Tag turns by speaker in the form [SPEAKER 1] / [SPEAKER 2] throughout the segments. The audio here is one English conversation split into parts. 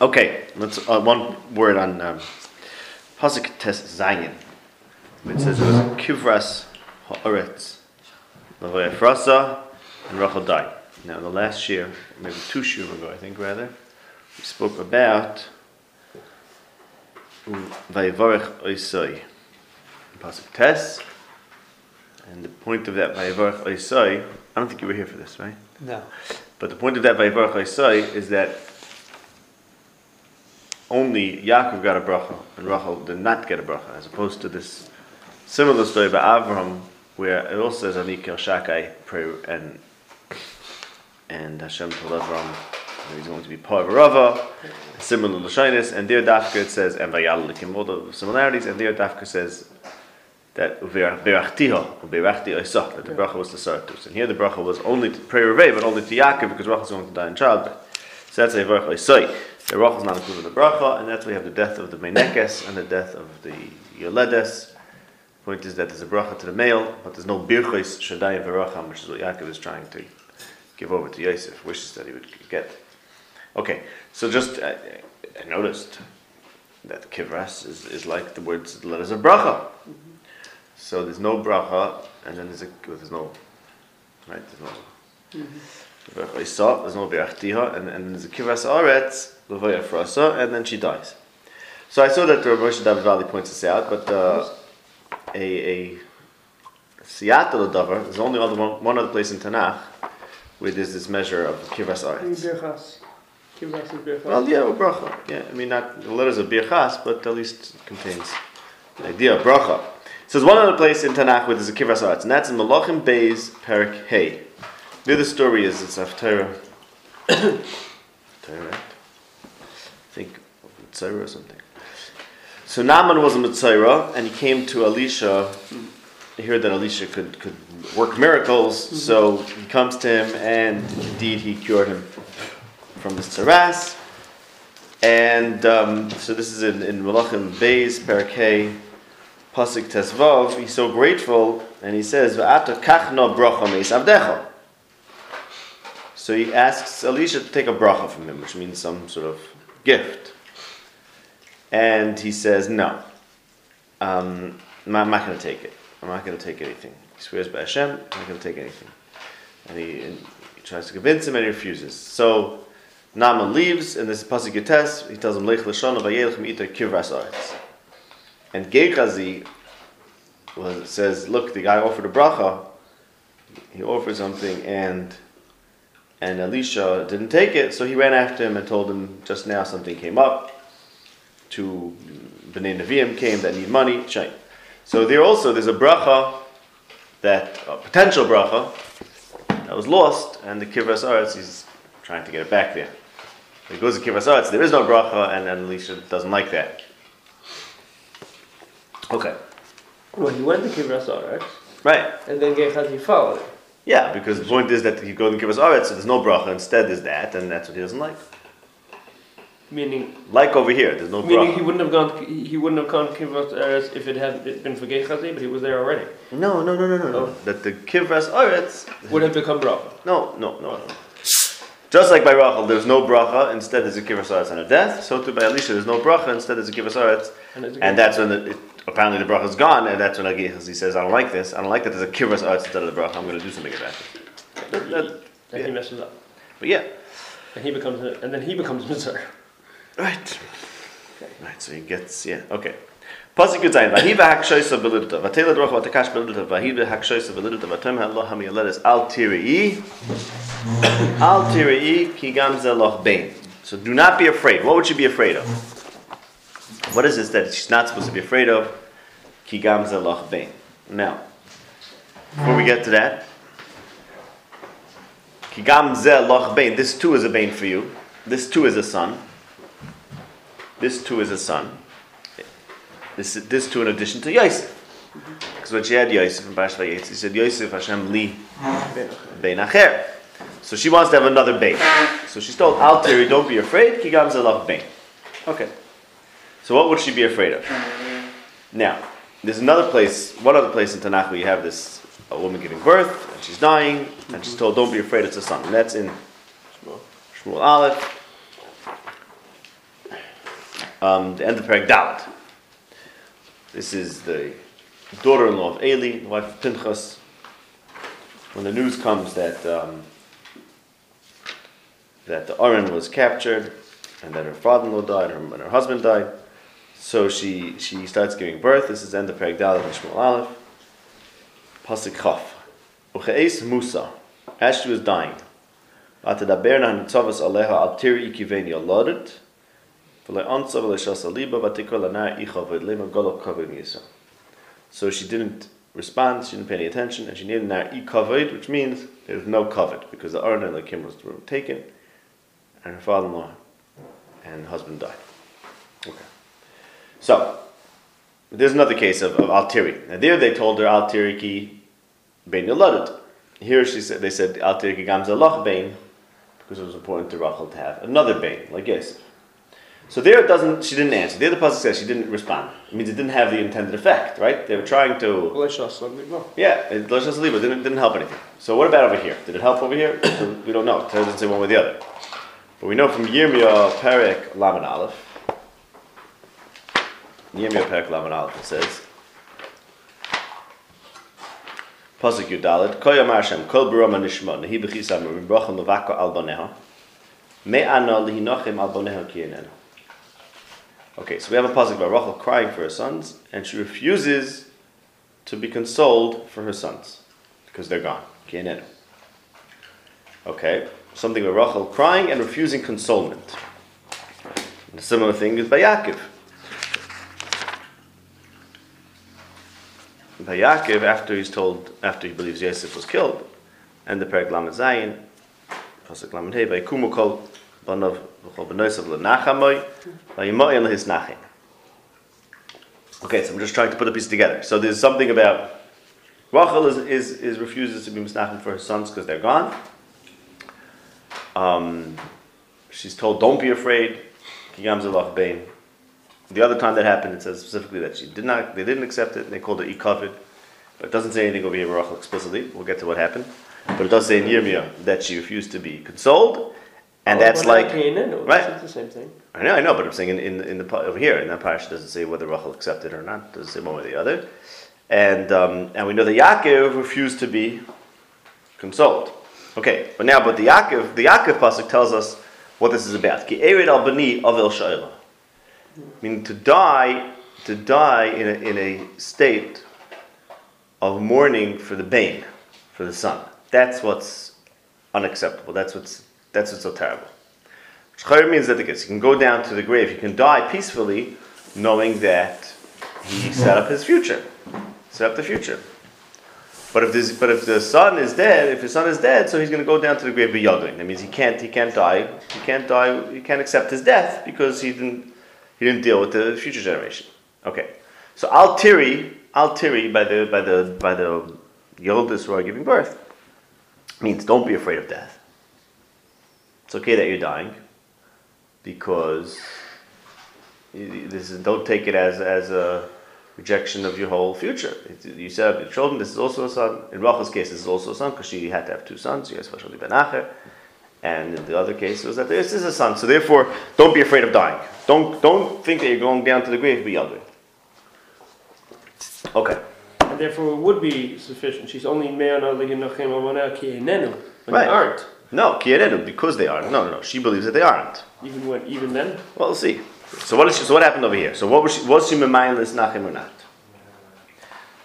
[SPEAKER 1] Okay, let's uh, one word on um, Pasuk Tes Zayin. It says it was Kivras Haaretz, Frasa, and Rachel. Now, the last year, maybe two years ago, I think rather, we spoke about Vayivarech Oisoi. Pasuk Tes, and the point of that Vayivarech Oisoi, I don't think you were here for this, right?
[SPEAKER 2] No.
[SPEAKER 1] But the point of that Vayivarech Oisoi is that only Yaakov got a bracha and Rachel did not get a bracha, as opposed to this similar story by Avram, where it also says Anikil Shakai pray and and Hashem told Avram that he's going to be part of Rava, similar to Shainis, and there Dafka it says and Vayal the similarities, and there Dafka says that Berachtiho, Berachti Oisach, that the bracha was to Sartus. And here the bracha was only to pray Reveh, but only to Yaakov because Rachel is going to die in childbirth. So that's a Varach Oisai. The Rachel is not included in the bracha, and that's why we have the death of the Menekes and the death of the Yoledes. Point is that there's a bracha to the male, but there's no birchos veracham, which is what Yaakov is trying to give over to Yosef, wishes that he would get. Okay, so just I, I noticed that kivras is, is like the words the letters of bracha. Mm-hmm. So there's no bracha, and then there's a there's no right there's no. Mm-hmm. There's no Be'achtiha, and, and there's a Kivas Aretz, Levaya Frasa, and then she dies. So I saw that the Moshe David Valle points this out, but uh, a, a Seattle Davar, there's only other one, one other place in Tanakh where there's this measure of Kivas Aretz. Well, yeah, bracha. Yeah, I mean, not the letters of birchas, but at least contains the idea of bracha. So there's one other place in Tanakh where there's a kivras and that's in Malachim Beis Perik Hey. The other story is it's Haftarah. Torah. I think Metzora or something. So Naaman was a Metzora, and he came to Elisha. He heard that Elisha could, could work miracles, mm-hmm. so he comes to him, and indeed he cured him from this tzaras. And um, so this is in, in Malachim Beis, Parakeh, Pasik Tesvav. He's so grateful, and he says, V'ata bracha meis. So he asks Elisha to take a bracha from him, which means some sort of gift. And he says, No, um, I'm not going to take it. I'm not going to take anything. He swears by Hashem, I'm not going to take anything. And he, and he, tries to convince him and he refuses. So Naaman leaves, and this is Pasuk Yates, he tells him, Lech Lashon Vayelch Me'iter Kivras Aretz. And Gechazi says, Look, the guy offered a bracha, he offered something, and and Elisha didn't take it, so he ran after him and told him just now something came up. Two Bnei Nevi'im came that need money. So there also there's a bracha that a potential bracha that was lost, and the Kivras Aretz is trying to get it back there. He goes to Kivras Aretz, there is no bracha, and, and Elisha doesn't like that. Okay.
[SPEAKER 2] Well, he went to Kivras Aretz.
[SPEAKER 1] Right.
[SPEAKER 2] And then Gehazi followed.
[SPEAKER 1] Yeah, because the point is that he goes to us aretz, so there's no bracha. Instead, there's that, and that's what he doesn't like.
[SPEAKER 2] Meaning,
[SPEAKER 1] like over here, there's no
[SPEAKER 2] meaning
[SPEAKER 1] bracha.
[SPEAKER 2] he wouldn't have gone. He wouldn't have gone kivras aretz if it had been for Gechazi, but he was there already.
[SPEAKER 1] No, no, no, no, no, no. Oh. That the kivras aretz
[SPEAKER 2] would have become bracha.
[SPEAKER 1] No, no, no, no. Just like by Rachel, there's no bracha. Instead, there's a aretz and a death. So too by Elisha, there's no bracha. Instead, there's a aretz, and, and that's when the, it, apparently the bracha is gone, and that's when Gechazi says, "I don't like this. I don't like that. There's a kivras aretz instead of the bracha. I'm going to do something about it."
[SPEAKER 2] That, that, yeah. he messes up.
[SPEAKER 1] But yeah.
[SPEAKER 2] And he becomes, a, and then he becomes Metzora.
[SPEAKER 1] Right. Okay. Right, so he gets, yeah, okay. Pasuk Yudzayin, Vahi v'hakshoysa b'lidta, v'telad roch v'takash b'lidta, vahi v'hakshoysa b'lidta, v'tem ha'loh ha'miyaledis al tiri'i, al tiri'i ki gam zeloch bein. So do not be afraid. What would you be afraid of? What is this that she's not supposed to be afraid of? Ki gam zeloch bein. Now, before we get to that, this too is a bane for you. This too is a son. This too is a son. This, this too in addition to Yosef. Because when she had Yosef in Bash he said, Yosef Hashem li bein acher. So she wants to have another bane. So she's told, Al tiri, don't be afraid, kigam zelach bane. Okay. So what would she be afraid of? Now, there's another place, one other place in Tanakh where you have this a woman giving birth, and she's dying, and she's told, "Don't be afraid, it's a son." And that's in Shmuel Aleph. Um, the end of Perek Dalet. This is the daughter-in-law of Eli, the wife of Pinchas. When the news comes that um, that the Aron was captured and that her father-in-law died her, and her husband died, so she she starts giving birth. This is end of Perek Dalad Mishmal Aleph. Pasuk Chaf. Ucheis Musa, as she was dying, Atadaber Nahnitzavas Aleha Altiri Ikiveni Alodet. So she didn't respond, she didn't pay any attention, and she needed nar e covered, which means there was no covet, because the Arna and the Kim was taken, and her father in law and husband died. Okay. So, there's another case of, of Al-Tiri. Now there they told her Al-Tiri ki ben yoladet. Here she said, they said Al-Tiri ki gamza bein, because it was important to Rachel to have another bein, like Yosef. So there it doesn't, she didn't answer. There the pasuk says she didn't respond. It means it didn't have the intended effect, right? They were trying to, yeah, it, let's just it. Didn't, didn't help anything. So what about over here? Did it help over here? we don't know. It doesn't say one way or the other. But we know from Yirmiyah Perek Laman Aleph, Yirmiyah Perek Laman Aleph, says, Pasuk Yudalid, Koy Amar Hashem, Kol Barama Nishma, Nehi B'chisam, Ribracham Levako Al Boneha, Me'ana Lihinochem Al Boneha Kiyenenu. Okay, so we have a pasuk about Rachel crying for her sons, and she refuses to be consoled for her sons because they're gone. Kienenu. Okay, something about Rachel crying and refusing consolement. And a similar thing is by Yaakov. By Yaakov, after he's told, after he believes Yosef was killed, and the Perek Lamed Zayin, pasuk Lamed Hey, by Kumukol, Banav v'chol b'noisav l'nachamoy, l'his nachim. Okay, so I'm just trying to put a piece together. So there's something about Rachel is, is, is refuses to be misnachim for her sons because they're gone. Um, she's told, "Don't be afraid." Kiyam bein. The other time that happened, it says specifically that she did not. They didn't accept it. and They called it ikovid, but it doesn't say anything over here Rachel explicitly. We'll get to what happened, but it does say in Yirmiyah that she refused to be consoled, and that's like right.
[SPEAKER 2] It's the same thing.
[SPEAKER 1] I know, I know, but I'm saying in, in, in the over here in that parish it doesn't say whether Rachel accepted or not. It doesn't say one way or the other, and um, and we know that Yaakov refused to be consoled. Okay, but now, but the Yaakov, the Yaakov pasuk tells us what this is about. Ki ered al bani shayla. Meaning to die, to die in a, in a state of mourning for the bane, for the son. That's what's unacceptable. That's what's that's what's so terrible. Shchayr means that the. You can go down to the grave. You can die peacefully, knowing that he set up his future, set up the future. But if this, but if the son is dead, if his son is dead, so he's going to go down to the grave b'yagin. That means he can't, he can't die, he can't die, he can't accept his death because he didn't, didn't deal with the future generation. Okay, so al tiri, al tiri by the by the by the yoldis who are giving birth means don't be afraid of death. It's okay that you're dying because this is, don't take it as as a rejection of your whole future. You set up your children. This is also a son. In Rachel's case, this is also a son because she had to have two sons. She has especially Ben Acher. And in the other case was that this is a son. So therefore, don't be afraid of dying. Don't don't think that you're going down to the grave be younger. Okay.
[SPEAKER 2] And therefore it would be sufficient. She's only me'ana lihinochem amana ki einenu. When
[SPEAKER 1] Right.
[SPEAKER 2] they aren't.
[SPEAKER 1] No, Kierenu, because they aren't. No, no, no. She believes that they aren't.
[SPEAKER 2] Even when, even then.
[SPEAKER 1] Well, we'll see. So what, is she, so what happened over here? So what was she, was she Memayin Nachim or not?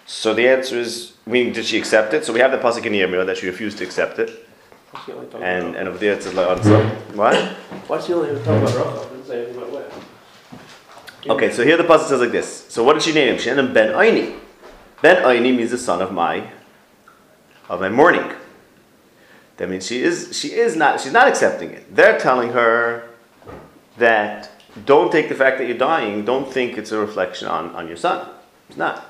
[SPEAKER 1] So the answer is, I mean, did she accept it? So we have the pasuk in Yirmiyah that she refused to accept it,
[SPEAKER 2] What's the only talking
[SPEAKER 1] and and over there it says like on some what?
[SPEAKER 2] What's the only talking about Rachel? Doesn't say anything about what.
[SPEAKER 1] Okay, so here the pasuk says like this. So what did she name him? She named him Ben Aini. Ben Aini means the son of my of my mourning. That means she is she is not she's not accepting it. They're telling her that don't take the fact that you're dying, don't think it's a reflection on, on your son. It's not.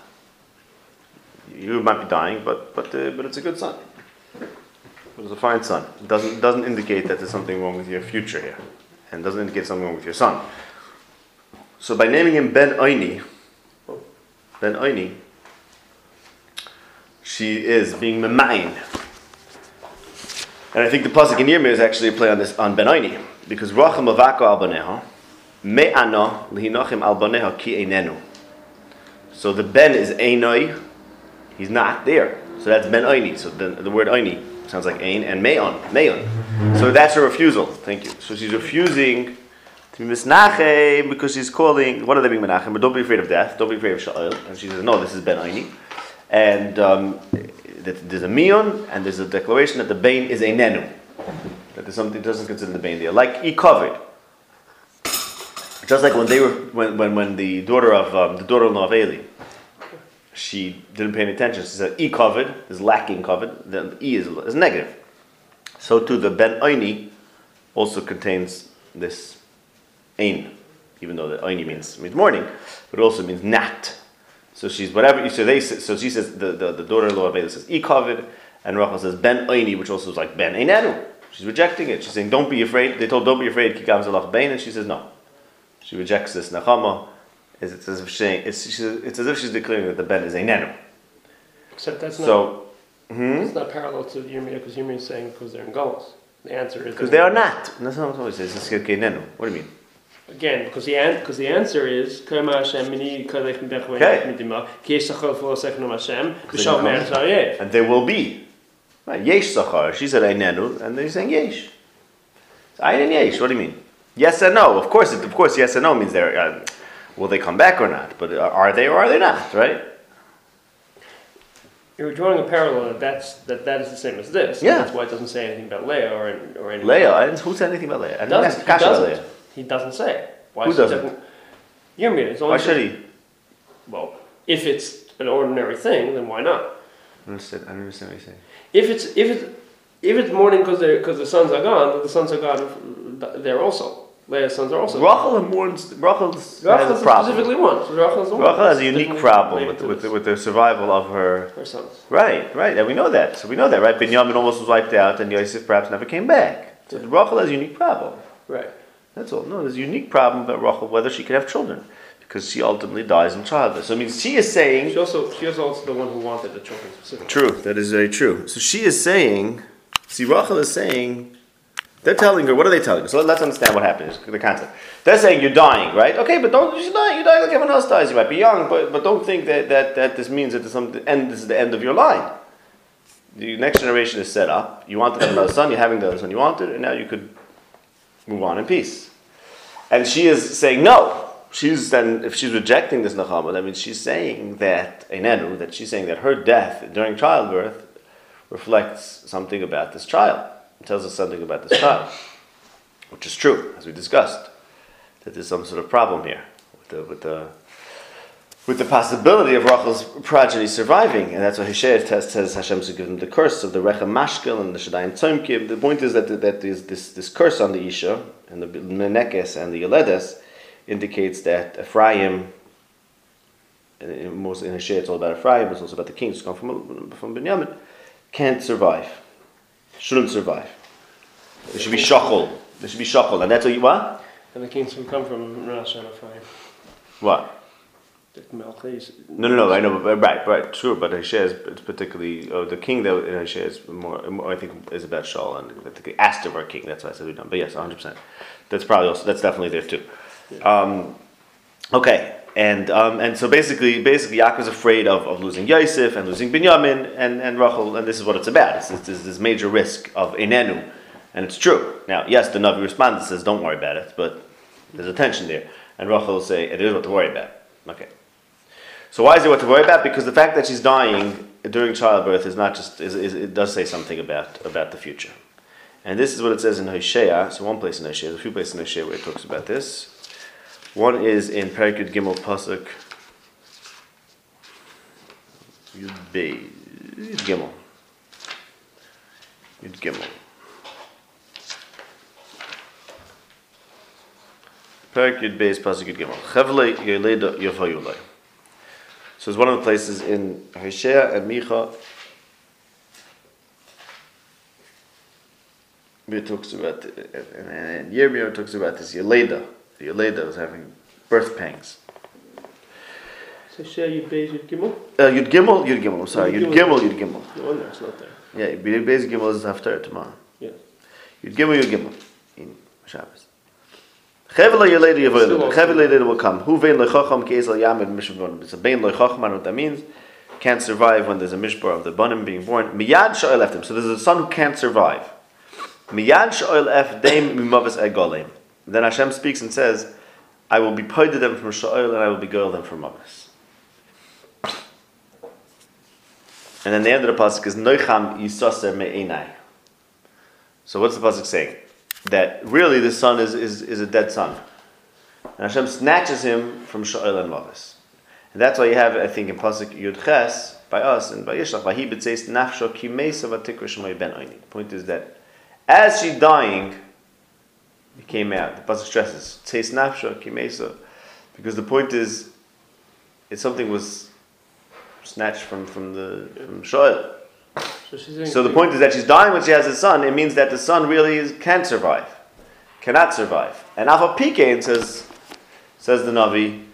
[SPEAKER 1] You might be dying, but but uh, but it's a good son. It was a fine son. It doesn't doesn't indicate that there's something wrong with your future here, and doesn't indicate something wrong with your son. So by naming him Ben Aini, Ben Aini, she is being memain. And I think the pasuk in Yirmiyah is actually a play on this on Benaini because Rachel Mavako al Me'ano lihinachim al ki einenu. So the Ben is Einoi, he's not there. So that's Ben Aini. So the, the word Aini sounds like ain, and Me'on, Me'on. So that's a refusal. Thank you. So she's refusing to be Misnachem because she's calling, what are they being Menachem? But don't be afraid of death, don't be afraid of Sha'il. And she says, no, this is Ben Aini. And um, that there's a Me'on and there's a declaration that the Bain is a Nenu. That there's something doesn't consider the Bain there. Like he covered. Just like when they were when, when, when the daughter of um, the daughter-in-law of Eli, she didn't pay any attention. She said e covered is lacking covered. Then e is, is negative. So too the ben oini also contains this ein, even though the oini means means morning, but it also means not. So she's whatever. So they so she says the, the, the daughter-in-law of Eli says e covered, and Rachel says ben oini, which also is like ben einanu. She's rejecting it. She's saying don't be afraid. They told don't be afraid. Kikam zalach bein, and she says no. She rejects this nachama. It's as if she's saying, it's, it's as if she's declaring that the ben is a nenu.
[SPEAKER 2] Except that's not.
[SPEAKER 1] So, hmm?
[SPEAKER 2] It's not parallel to Yirmiyah because Yirmiyah is saying because they're in Golos. The answer is
[SPEAKER 1] Because they are not. That's not what it says. It's nenu. What do you mean?
[SPEAKER 2] Again, because the an- because the answer is Kama Hashem mini kadech midech
[SPEAKER 1] Okay.
[SPEAKER 2] midima ki yisachol for second Hashem
[SPEAKER 1] they
[SPEAKER 2] b'shal
[SPEAKER 1] come. And there will be. Right, yesh sachar. She said a nenu, and they're saying yesh. I and yesh. What do you mean? Yes and no. Of course, it, of course, yes and no means they're. Uh, will they come back or not? But uh, are they or are they not? Right?
[SPEAKER 2] You're drawing a parallel that that's that that is the same as this.
[SPEAKER 1] Yeah.
[SPEAKER 2] That's why it doesn't say anything about Leah or or anything.
[SPEAKER 1] Leah. I didn't, who said anything about Leah? I
[SPEAKER 2] He
[SPEAKER 1] didn't
[SPEAKER 2] doesn't.
[SPEAKER 1] ask
[SPEAKER 2] He
[SPEAKER 1] Kasha about
[SPEAKER 2] doesn't.
[SPEAKER 1] Leah.
[SPEAKER 2] He doesn't say. it. Why
[SPEAKER 1] Who
[SPEAKER 2] he
[SPEAKER 1] doesn't?
[SPEAKER 2] talking- Yirmiyah. It's only
[SPEAKER 1] Why should he?
[SPEAKER 2] Well, if it's an ordinary thing, then why not?
[SPEAKER 1] I don't understand, I don't understand what you're saying.
[SPEAKER 2] If it's if it's if it's mourning because because the sons are gone, then the sons are gone there also. Leah's sons are also.
[SPEAKER 1] Rachel mourns. Rachel has a problem.
[SPEAKER 2] specifically one. So Rachel's one.
[SPEAKER 1] Rachel has a unique problem with, with, the, with the survival of her.
[SPEAKER 2] her sons.
[SPEAKER 1] Right, right, and we know that. So we know that, right? Binyamin almost was wiped out, and Yosef perhaps never came back. So Rachel has a unique problem.
[SPEAKER 2] Right.
[SPEAKER 1] That's all. No, there's a unique problem about Rachel whether she can have children, because she ultimately dies in childbirth. So I mean, she is saying
[SPEAKER 2] She also she was also the one who wanted the children specifically.
[SPEAKER 1] True, that is very true. So she is saying, see, Rachel is saying, they're telling her, what are they telling her? So let's understand what happened, the concept. They're saying you're dying, right? Okay, but don't, you're dying, you're dying like everyone else dies. You might be young, but, but don't think that, that, that this means that some end, this is the end of your line. The next generation is set up. You wanted another son, you're having the other son you wanted, and now you could move on in peace. And she is saying no. She's then, if she's rejecting this Nachama, that means she's saying that, Einenu, that she's saying that her death during childbirth reflects something about this child. Tells us something about this child, which is true, as we discussed, that there's some sort of problem here with the, with the, with the possibility of Rachel's progeny surviving, and that's why Hishayah test says Hashem should give them the curse of the Rechem Mashkel and the Shadayim Tzomkim. The point is that, that there's this, this curse on the Isha, and the Menekes and the Yoledes, indicates that Ephraim, in most in Hishayah it's all about Ephraim, but it's also about the kings who come from, from Binyamin, can't survive, shouldn't survive. There should be shachol. There should be shachol, and that's what you what?
[SPEAKER 2] And the kings who come from Rosh Ephraim.
[SPEAKER 1] What? No, no, no. I know, but right, right, sure. But Hashea is it's particularly uh, the king that in Hashea is more, more. I think is about Shaul and I think asked of our king. That's why I said we done. But yes, one hundred percent. That's probably also that's definitely there too. Um, okay, and um, and so basically, basically, Yaakov's afraid of, of losing Yosef and losing Binyamin and and Rachel, and this is what it's about. It's, it's, it's this major risk of Enenu, and it's true. Now, yes, the Navi responds and says, "Don't worry about it," but there's a tension there, and Rachel will say, "It is what to worry about." Okay. So why is it what to worry about? Because the fact that she's dying during childbirth is not just is, is, it does say something about about the future, and this is what it says in Hosea. So one place in Hosea, there's a few places in Hosea where it talks about this. One is in Perikut Gimel Pasuk Yud Yud Gimel. Yud Gimel. Perik Yud Bey's Pasuk Yud Gimel. Chevle Yeleda Yavayulai So it's one of the places in Hosea and Micha where it talks about and, and Yirmiyah talks about this Yeleda the Yeleda was having birth pangs
[SPEAKER 2] So share you base Yud Gimel?
[SPEAKER 1] uh, Yud Gimel Yud Gimel I'm sorry Yud
[SPEAKER 2] Yud
[SPEAKER 1] Gimel. Yud Gimel
[SPEAKER 2] No wonder it's not there.
[SPEAKER 1] yeah Yud Bey's Gimel is after tomorrow
[SPEAKER 2] Yeah.
[SPEAKER 1] Yud Gimel, Yud Gimel in Shabbos. Chevela Yeleda Yavoyla. Chevela Yeleda will come. Hu vein lechacham ki ezel mishvon. It's a bein lechacham. I know what that means. Can't survive when there's a mishbar of the bunim being born. Miyad sha'ol left him. So there's a son who can't survive. Miyad sha'ol ef deim mimavis Then Hashem speaks and says, I will be poided them from sha'ol and I will be them from mavis. And then the end of the pasuk is Noicham Yisaser Me'enai. So what's the pasuk saying? That really the son is, is, is a dead son. And Hashem snatches him from Sha'il and Mavis. And that's why you have, I think, in pasuk Yud Ches, by us, and by Yishlach, by He B'tzeis Nafsho Kimesa V'tikra Shmoi Ben Oini. The point is that as she's dying, it came out. The pasuk stresses, Tzeis Nafsho Kimesa, because the point is, it's something was snatched from, from the from Shoel.
[SPEAKER 2] So,
[SPEAKER 1] So the point is that she's dying when she has a son. It means that the son really is, can't survive, cannot survive. And Alpha Pikain says, says the Navi,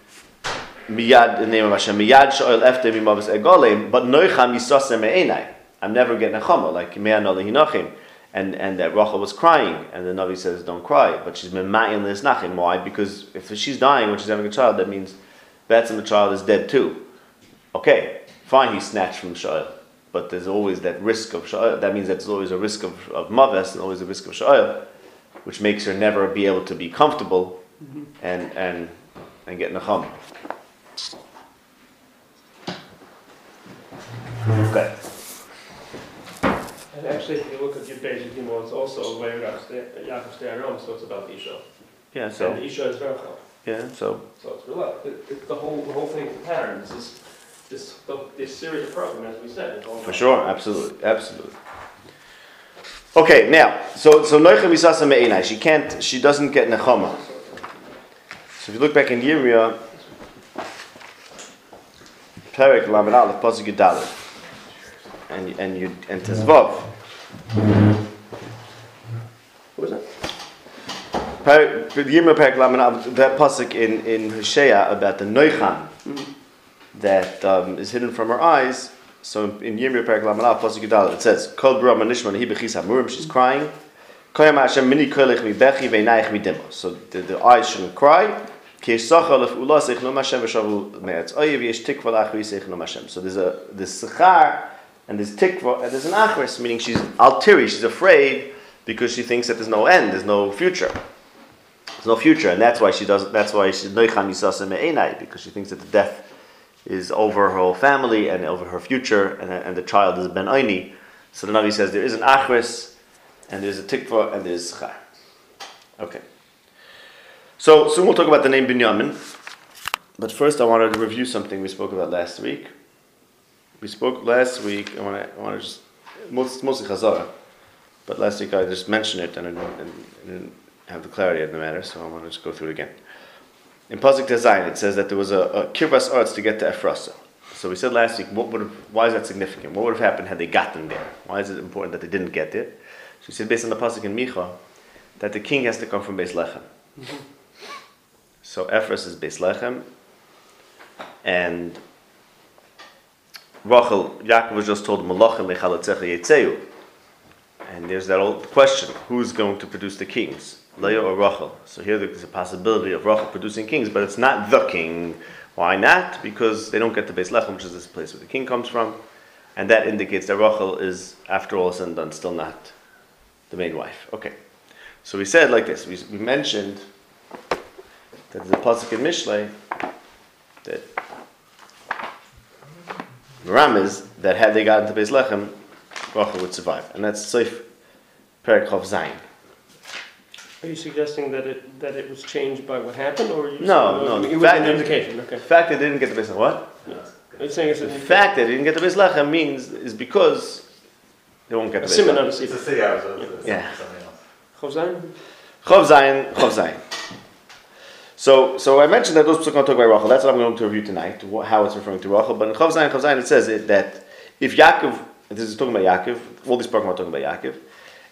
[SPEAKER 1] miyad in the name of Hashem, miyad shoel efte mimavus egolim, but noicham yisosem me'enai. I'm never getting a chama like me'an hinachim. And and that Rachel was crying, and the Navi says, "Don't cry." But she's been ma'in nachim. Why? Because if she's dying when she's having a child, that means that's the child is dead too. Okay, fine, he's snatched from Sha'il. But there's always that risk of Sha'il. That means that there's always a risk of, of Maves and always a risk of Sha'il, which makes her never be able to be comfortable mm-hmm. and, and, and get Nacham. Okay.
[SPEAKER 2] Actually, if you look at your page, Gimel, it's also where Yaakov so it's about Isha.
[SPEAKER 1] Yeah, so,
[SPEAKER 2] And Isha is Rachel.
[SPEAKER 1] yeah, so,
[SPEAKER 2] So it's real. It, it, the whole the whole thing is a pattern. This is this the, this series of programs, as we said,
[SPEAKER 1] for sure, absolutely, absolutely. Okay, now, so, so Noichem Yisasa Me'enai, she can't, she doesn't get Nechama. So if you look back in Yirmiyah, Perek Lamed Aleph, Pasuk and and you and Tezvav.
[SPEAKER 2] What was that?
[SPEAKER 1] Yirmiyah Perek Lamed that pasuk in in Hosea about the Noicham that um, is hidden from her eyes. So in Yirmiyah Perek Lamed Pasuk Yudalet, it says, "Kol Bra Manishma Nehi Bechis Hamurim." She's crying. Koyam Hashem Mini Kolich Mi Bechi Ve'nayich Mi Dimo. So the, the eyes shouldn't cry. Ki yesh sachar lef'ula seichnum Hashem v'shavu me'etz oyev yesh tikva lachri seichnum Hashem. So there's a there's sechar and there's tikva and there's an achris, meaning she's altiri, she's afraid because she thinks that there's no end, there's no future. There's no future, and that's why she does. That's why she's noicham yisasa because she thinks that the death is over her whole family and over her future, and, and the child is ben oini. So the Navi says there is an achris, and there's a tikva, and there's schar. Okay. So soon we'll talk about the name Binyamin, but first I wanted to review something we spoke about last week. We spoke last week. I want to, I want to just most, mostly Chazara, but last week I just mentioned it and I didn't, and I didn't have the clarity of the matter, so I want to just go through it again. In Pasuk Design, it says that there was a, a kirbas arts to get to Ephrasa. So we said last week, what would have, why is that significant? What would have happened had they gotten there? Why is it important that they didn't get there? So we said based on the Pasuk in Micha, that the king has to come from Beis Lechem. Mm-hmm. So Ephras is Beis Lechem, and Rachel, Yaakov was just told, Malachim lechalatzecha yetzeu. And there's that old question, who's going to produce the kings? Leah or Rachel? So here there's a possibility of Rachel producing kings, but it's not the king. Why not? Because they don't get to Beis Lechem, which is this place where the king comes from. And that indicates that Rachel is, after all is said and done, still not the main wife. Okay. So we said like this, we, we mentioned that the pasuk in Mishlei that Ram is that had they gotten to Beis Lechem, Rachel would survive. And that's Seif Perak Chav Zayin.
[SPEAKER 2] Are you suggesting that it that it was changed by what happened, or you
[SPEAKER 1] No, no,
[SPEAKER 2] It
[SPEAKER 1] the
[SPEAKER 2] was
[SPEAKER 1] fact
[SPEAKER 2] an indication. Okay.
[SPEAKER 1] The fact that they didn't get to Beis Lechem, what?
[SPEAKER 2] Are you saying it's
[SPEAKER 1] The
[SPEAKER 2] an
[SPEAKER 1] fact that they didn't get to Beis Lechem means is because they won't get
[SPEAKER 2] a
[SPEAKER 1] to Beis Lechem.
[SPEAKER 2] on a
[SPEAKER 3] It's a
[SPEAKER 2] sefer?
[SPEAKER 3] city hours. It's
[SPEAKER 1] Yeah.
[SPEAKER 3] something else.
[SPEAKER 2] Chozain?
[SPEAKER 1] Chav Zayin, Chav Zayin. So, so I mentioned that those are going to talk about Rachel. That's what I'm going to review tonight, how it's referring to Rachel. But in Chav Zayin, Chav Zayin, it says it, that if Yaakov, this is talking about Yaakov, all these Pokemon are talking about Yaakov,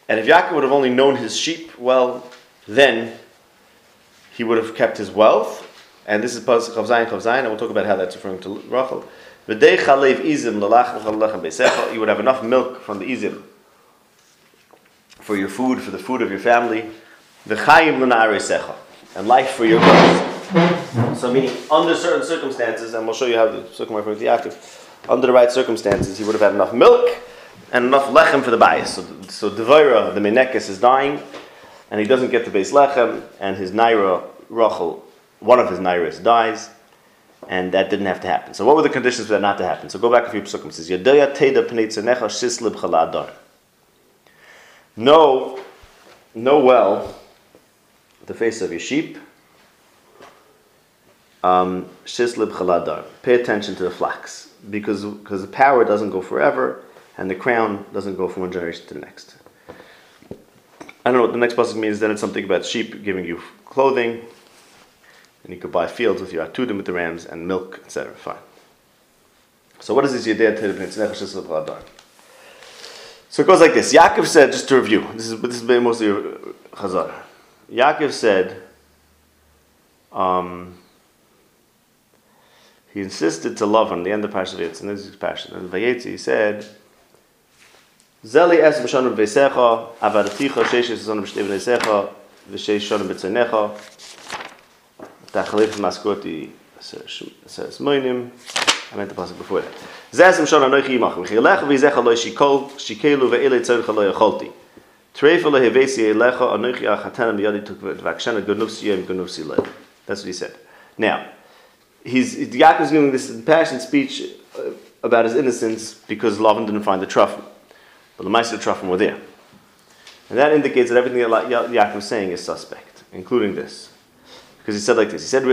[SPEAKER 1] and if Yaakov would have only known his sheep well, then he would have kept his wealth. And this is Pasuk Chav Zayin, Chav Zayin, and we'll talk about how that's referring to Rachel. You would have enough milk from the izim for your food, for the food of your family. V'chayim l'na'aresecha. And life for your goods. So meaning, under certain circumstances, and we'll show you how the circumstances with Yaakov, under the right circumstances, he would have had enough milk and enough lechem for the bias. So, so Devaira, the Menekes, is dying, and he doesn't get the base lechem, and his Naira, Rachel, one of his Nairas dies, and that didn't have to happen. So what were the conditions for that not to happen? So go back a few psukim. It says, Yadaya teda chaladar. Know, know well the face of your sheep. Um, shislib chaladar. Pay attention to the flax because because the power doesn't go forever and the crown doesn't go from one generation to the next. I don't know what the next pasuk means. Then it's something about sheep giving you clothing, and you could buy fields with your atudim with the rams and milk, etc. Fine. So what is this yedei to So it goes like this. Yaakov said, just to review. This is this is mostly Chazar. Yaakov said. Um, he insisted to love him. The end of Parshat Vayetz, and this is passion. And Vayetz, he said, "Zeli es b'shonim v'secha, avadaticha sheishes b'shonim b'shtei v'secha, v'sheish shonim b'tzeinecha, tachalif maskoti says moinim." I meant the passage before that. Zes im shon anochi yimach, v'chilech v'yizecha lo shikol, shikelu ve'ele tzorcha lo yacholti. That's what he said. Now, he's Yaakov is giving this impassioned speech uh, about his innocence because Lavan didn't find the truffle, but the mice of the truffle were there, and that indicates that everything that Yaakov is saying is suspect, including this, because he said like this. He said,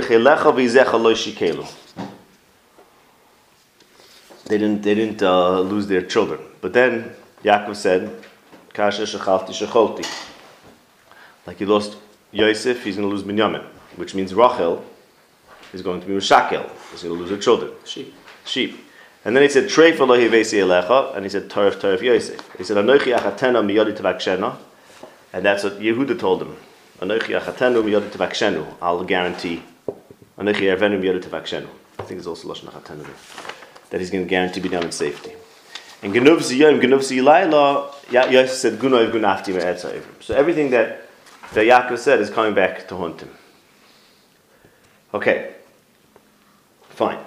[SPEAKER 1] They didn't they didn't uh, lose their children, but then Yaakov said, "Kasha shechalti shecholti." Like he lost Yosef, he's going to lose Binyamin, which means Rachel is going to be Mushakel. He's going to lose her children.
[SPEAKER 2] Sheep.
[SPEAKER 1] Sheep. And then he said, Treif Elohi Vesi Elecha, and he said, Toref Toref Yosef. He said, Anochi Achatena Miyodi Tavakshena, and that's what Yehuda told him. Anochi Achatenu Miyodi Tavakshenu. I'll guarantee. Anochi Ervenu Miyodi Tavakshenu. I think it's also Lashon Achatenu That he's going to guarantee Binyamin's safety. And Genuv Ziyom, Genuv Ziyilayla, Yosef said, Gunoiv Gunafti So everything that, that Yaakov said is coming back to haunt him. Okay. Fine.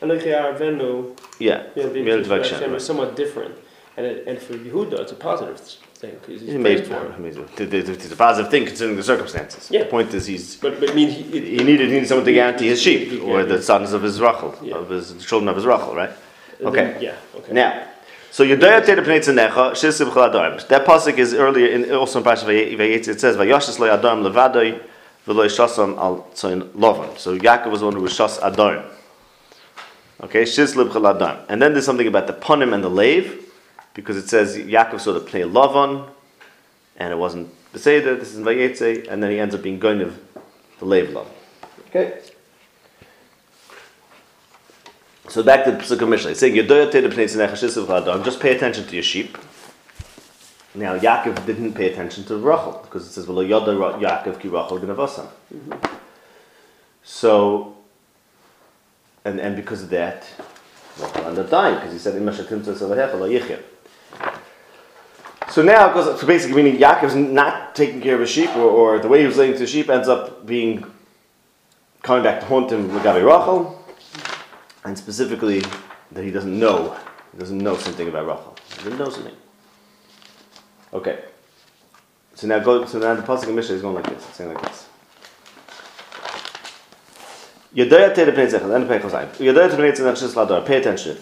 [SPEAKER 2] Anochi Arvenu.
[SPEAKER 1] Yeah.
[SPEAKER 2] Yeah, is somewhat different, and it, and for Yehuda, it's a positive thing he's made for him.
[SPEAKER 1] It's a positive thing considering the circumstances.
[SPEAKER 2] Yeah.
[SPEAKER 1] The point is he's.
[SPEAKER 2] But, but I mean, he,
[SPEAKER 1] he, needed he needed someone to guarantee his sheep or the sons of his Rachel, yeah. of his children of his Rachel, right? Okay.
[SPEAKER 2] Then, yeah. Okay.
[SPEAKER 1] Now. So Yudaya Teda Pnei Tzanecha Shisiv Chaladarm. That pasuk is earlier in also in Parashat Vayetz. It says Vayashis Lo Adam Levadoi v'lo shasam al tzayin lovan. So Yaakov was the one who was shas adon. Okay, shiz libchel adon. And then there's something about the punim and the lave, because it says Yaakov saw the play lovan, and it wasn't Beseder, this is Vayetze, and then he ends up being going of the lave. Okay? So back to the Pesukah Mishnah. It's saying, Just pay attention to your sheep. Now Yaakov didn't pay attention to Rachel because it says "Well, Yoda Yaakov ki Rachel gnavasam." Mm-hmm. So, and and because of that, Rachel ended up dying because he said. So now, because so basically meaning Yaakov's not taking care of his sheep, or, or the way he was laying to the sheep ends up being coming back to haunt him with Gabi Rachel, and specifically that he doesn't know, he doesn't know something about Rachel. He doesn't know something. Okay. So now go. So now the pasuk in Mishnah is going like this. It's saying like this. Pay attention.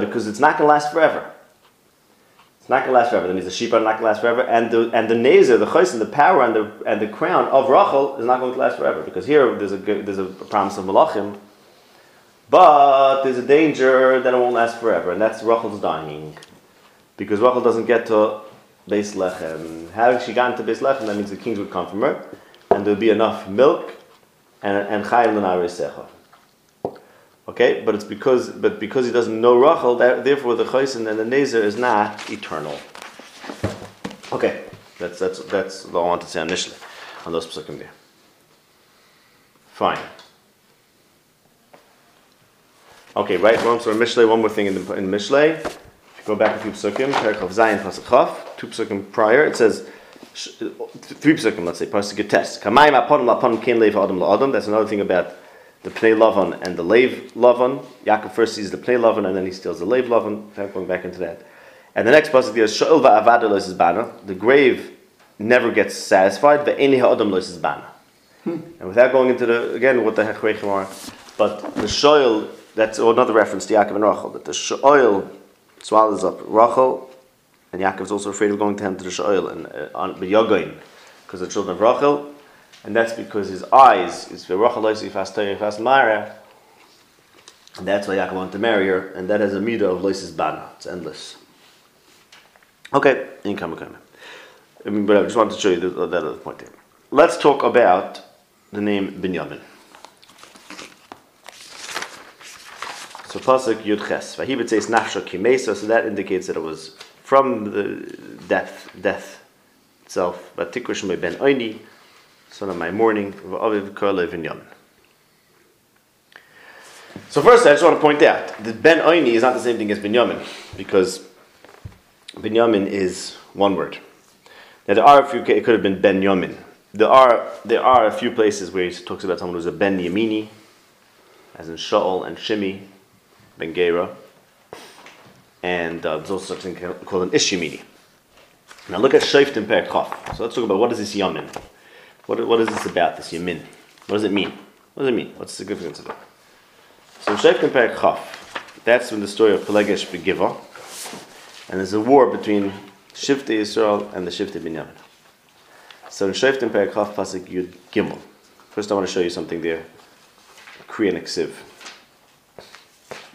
[SPEAKER 1] Because it's not going to last forever. It's not going to last forever. That means the sheep are not going to last forever, and the and the nazer, the chosim, the power and the and the crown of Rachel is not going to last forever because here there's a there's a promise of malachim, but there's a danger that it won't last forever, and that's Rachel's dying because Rachel doesn't get to Beis Lechem. Having she got to Beis Lechem, that means the kings would come from her, and there would be enough milk and and Chayim Secha. Okay, but it's because but because he doesn't know Rachel, that, therefore the Chaysin and the Nezer is not eternal. Okay, that's that's that's all I want to say initially on those psukim there. Fine. Okay, right. Well, so Mishlei, one more thing in the in you Go back a few psukim, Perek of Zion, Pasuk Chaf, two psukim prior, it says, three psukim, let's say, Pasuk Getes. Kamayim aponim laponim kin leiv adam la'adam. That's another thing about the Pnei Lavan and the Lev Lavan. Yaakov first sees the Pnei Lavan and then he steals the Lev Lavan. Without going back into that. And the next pasuk is Sha'il va'avada lois bana. The grave never gets satisfied. Ve'eni ha'adam lois bana. Hmm. And without going into the again what the hechreichim are, but the shoil that's another reference to Yaakov and Rachel that the shoil swallows up Rachel, and Yaakov's also afraid of going to him to the shoil and uh, on B'yogain because the children of Rachel, and that's because his eyes is for Rachel loisi fast fast Mara, and that's why Yaakov wanted to marry her, and that has a midah of loisis bana. It's endless. Okay, income coming. I mean, but I just wanted to show you that other point there. Let's talk about the name Binyamin. So pasuk Yud Ches. Vahibit says Nafsha Kimesa, so that indicates that it was from the death, death itself. Vatikrish me ben Oini, son of my mourning, Aviv Karle Binyamin. So first, I just want to point out that Ben Oini is not the same thing as Binyamin, because Binyamin is one word. Now there are a few. It could have been Ben Yamin. There are there are a few places where he talks about someone who's a Ben Yamini, as in Shaul and Shimi, Ben Gera, and uh, there's also something called an Ishimini. Now look at Shaift and Perkov. So let's talk about what is this Yamin? What, what is this about, this Yamin? What does it mean? What does it mean? What's the significance of it? So Shaift and Perkov, that's when the story of Pelegesh Begiva, and there's a war between Shifte Israel and the Shifte Binyamin. So in Shaift and Perkov Pasik Yud Gimel. First I want to show you something there. Korean Ksiv.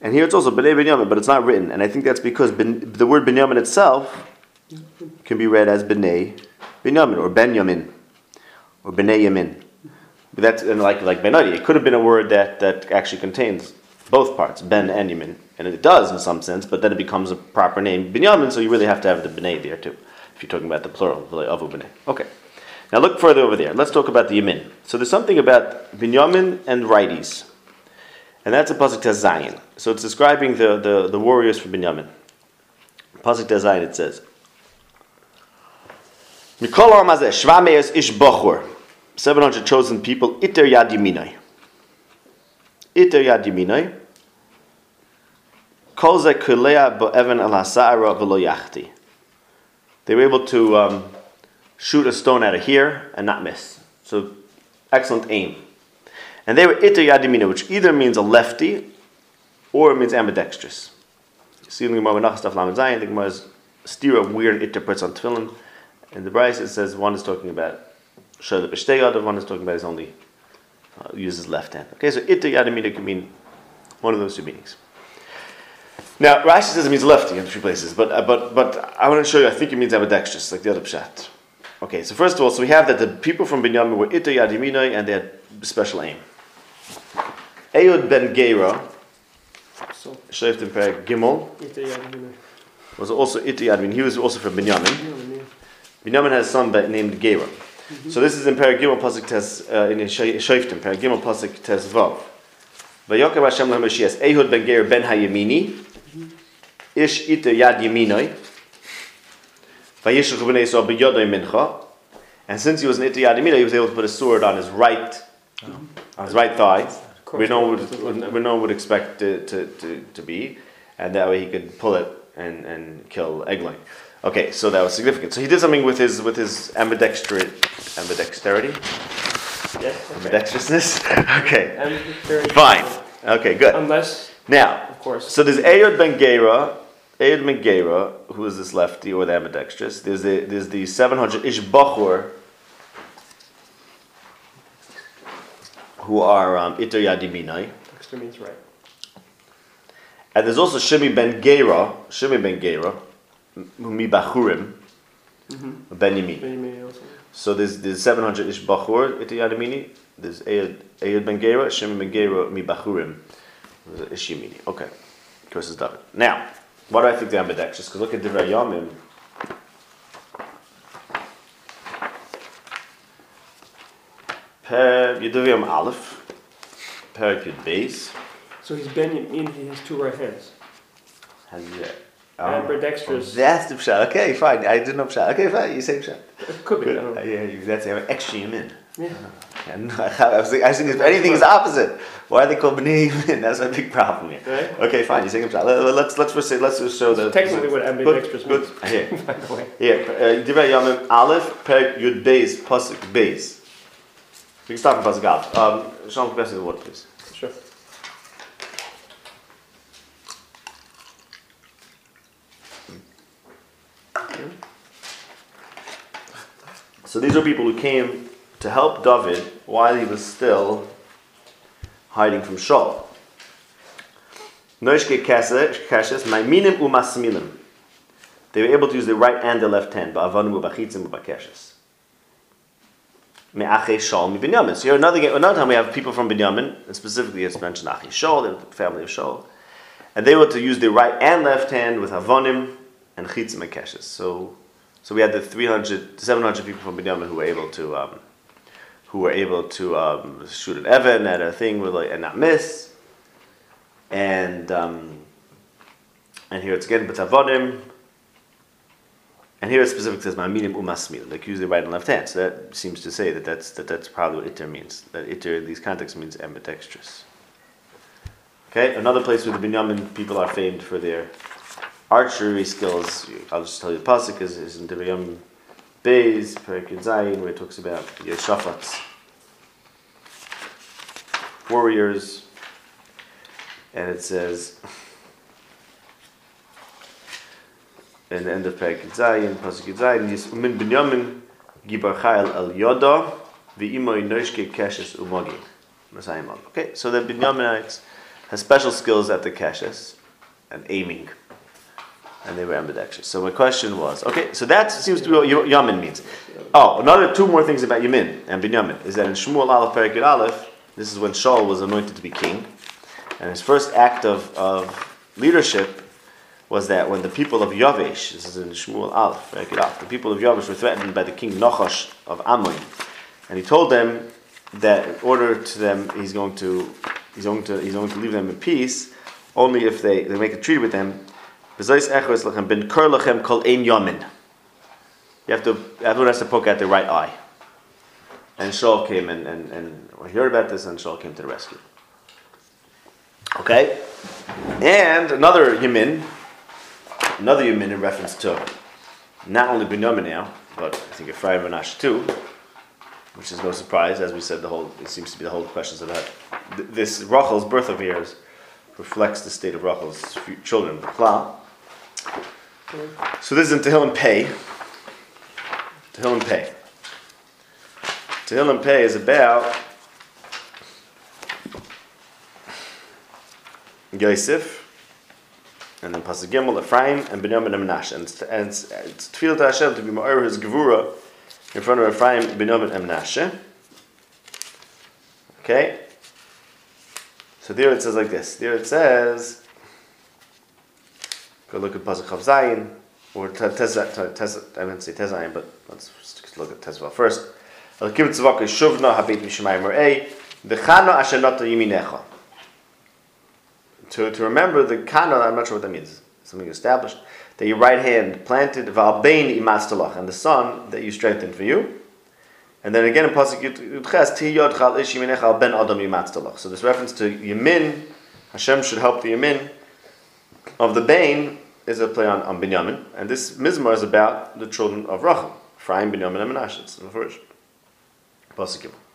[SPEAKER 1] And here it's also Bnei Binyamin, but it's not written. And I think that's because ben, the word Binyamin itself can be read as Bnei Binyamin, or Ben Yamin, or Bnei Yamin. But that's and like like Benadi. It could have been a word that, that actually contains both parts, Ben and Yamin. And it does in some sense, but then it becomes a proper name, Binyamin, so you really have to have the Bnei there too, if you're talking about the plural, Avu Bnei. Okay. Now look further over there. Let's talk about the Yamin. So there's something about Binyamin and righties. And that's a Pasuk Zion. So it's describing the, the, the warriors for Binyamin. Pasuk Zion it says, Mikol Armazeh, Shvameus Ish Bachur. 700 chosen people, Iter Yad Yaminai. Iter Yad Yaminai. Kol Ze Kulea Bo'evan Al Hasa'ara V'lo Yachti. They were able to um, shoot a stone out of here and not miss. So, excellent aim. And they were iter yadimina, which either means a lefty or it means ambidextrous. See the Gemara Menachas the Gemara is stira weird iter puts on tefillin. And the Bryce it says one is talking about show the b'shtei one is talking about his only uh, uses left hand. Okay, so iter yadimina can mean one of those two meanings. Now Rashi says it means lefty in three places, but uh, but but I want to show you. I think it means ambidextrous, like the other pshat. Okay, so first of all, so we have that the people from Binyamin were iter yadiminai and they had special aim. Ehud ben Gera, Sheft in Perek Gimel, was also iter yadimin. He was also from Binyamin.
[SPEAKER 2] Binyamin.
[SPEAKER 1] Has a son named Gera. Mm-hmm. So this is in Perek Gimel pasuk tes uh, in Sheftim Perek Gimel pasuk tes vav. Vayokav Hashem lahem Mashiach Ehud ben Gera ben Hayamini mm-hmm. Ish iter yad yaminai Vayishach b'nei Yisrael b'yodai mincha and since he was an iter yad he was able to put a sword on his right on his right thigh we know would we know would expect to, to, to, to be, and that way he could pull it and, and kill Eglon. Okay, so that was significant. So he did something with his with his ambidexterity, ambidexterity,
[SPEAKER 2] Yes. okay.
[SPEAKER 1] ambidextrousness. okay,
[SPEAKER 2] very-
[SPEAKER 1] fine. Okay, good.
[SPEAKER 2] Unless,
[SPEAKER 1] Now,
[SPEAKER 2] of course.
[SPEAKER 1] so there's Ehud Ben Gera, Ehud Ben Gera, who is this lefty or the ambidextrous. There's the there's the 700 Ish Bachur, who are um, Iter Yadiminai.
[SPEAKER 2] Extra means right.
[SPEAKER 1] And there's also Shimi ben Gera, Shimi ben Gera, Mi Bachurim,
[SPEAKER 2] Mm-hmm.
[SPEAKER 1] Ben. So there's there's 700 ish Bachur iti Yadamini. There's Ehud Ben Gera, Shimon Ben Gera, Mi Bachurim. There's Ish Yamini. Okay. Curses David. Now, why do I think they're ambidextrous? Because look at Divrei Yomim. Yuduvim Aleph. Per Yud Beis.
[SPEAKER 2] So he's Benjamin, he has two right hands.
[SPEAKER 1] Has it?
[SPEAKER 2] Ambidextrous.
[SPEAKER 1] That's the pshat. Okay, fine. I didn't know pshat. Okay, fine. You say pshat.
[SPEAKER 2] It could be,
[SPEAKER 1] Good.
[SPEAKER 2] know.
[SPEAKER 1] Yeah, you, that's extra yamin.
[SPEAKER 2] Yeah.
[SPEAKER 1] And I was, I was thinking if anything is opposite, why are they called b'nei yamin? That's my big problem here.
[SPEAKER 2] Right?
[SPEAKER 1] Okay, fine. You're saying pshat. Let- eh, eh, Let's let's say let's just show the
[SPEAKER 2] Technically what ambidextrous means,
[SPEAKER 1] good. Here,
[SPEAKER 2] by the way.
[SPEAKER 1] here. uh, Divrei Yomim Aleph Per Yud Beis Pasuk Beis. We can start with Pasuk Aleph. Um, Shalom, best in the word, please.
[SPEAKER 2] Sure.
[SPEAKER 1] So these are people who came to help David while he was still hiding from Shaul. Noishke keshes, maiminim umasmilim. They were able to use the right and the left hand, ba'avanim u'bachitzim u'bakeshes. Me'achei Shaul. So here another, another time we have people from Binyamin, and specifically it's mentioned Achi Shaul, the family of Shaul. And they were to use the right and left hand with Avonim and Chitzim and Keshes. So so we had the 300, 700 people from Binyamin who were able to, um, who were able to um, shoot an Evan at a thing with like, and not miss. And um, and here it's again B'tavonim. And here it specifically says Ma'aminim umasmilim. Like the right and left hand. So that seems to say that that's that that's probably what iter means. That iter in these contexts means ambidextrous. Okay, another place where the Binyamin people are famed for their archery skills, I'll just tell you the pasuk is, is in Devarim Beis, Perik Zayin, where it talks about Yeshafats, warriors, and it says in the end of Perik Zayin, pasuk Zayin, Yis Umin Binyamin Gibar Chayil El Yoda V'imoy Noishke Keshes Mag. Okay, so the Binyaminites has special skills at the Keshes and aiming and they were ambidextrous. So my question was, okay, so that seems to be what Yamin means. Oh, another two more things about Yamin and Binyamin is that in Shmuel Aleph Perikid Aleph, this is when Shaul was anointed to be king, and his first act of, of leadership was that when the people of Yavesh, this is in Shmuel Aleph the people of Yavesh were threatened by the king Nachash of Ammon, and he told them that in order to them, he's going to he's going to he's going to leave them in peace only if they, they make a treaty with them. You have to, everyone has to poke at the right eye. And Shaul came and, and, and heard about this and Shaul came to the rescue. Okay? And another yamin, another yamin in reference to not only Binyamin now, but I think Ephraim and Ash too, which is no surprise, as we said, the whole, it seems to be the whole questions about th- this Rachel's birth of years reflects the state of Rachel's children, the Klal. So this is in Tehillim Pei. Tehillim Pei. Tehillim Pei is about Yosef, and then Pasuk Gimel, Ephraim, and Binyamin and Menashe. And it's, and it's, it's Tefillah to Hashem to be Ma'or his Gevura in front of Ephraim, Binyamin, and Menashe. Okay? So there it says like this. There it says, go look at Pasuk Chav Zayin, or Tez, Tez, Tez, I didn't say Tez Zayin, but let's look at Tez first. Alakim Tzavaka Shuvna Habit Mishamayim Mer'ei, Dechano Asher Nata Yiminecha. To, to remember the kana, I'm not sure what that means. Something established. That your right hand planted Valbain Imastalach, and the son that you strengthened for you. And then again in Pasuk Yudches, Ti Yod Chal Ish Al Ben Adam Yimatztalach. So this reference to Yamin, Hashem should help the Yamin of the Bain is a play on, on Binyamin. And this Mizmar is about the children of Rachel, Ephraim, Binyamin, and Menashe. It's in the first. Pasuk Gimel.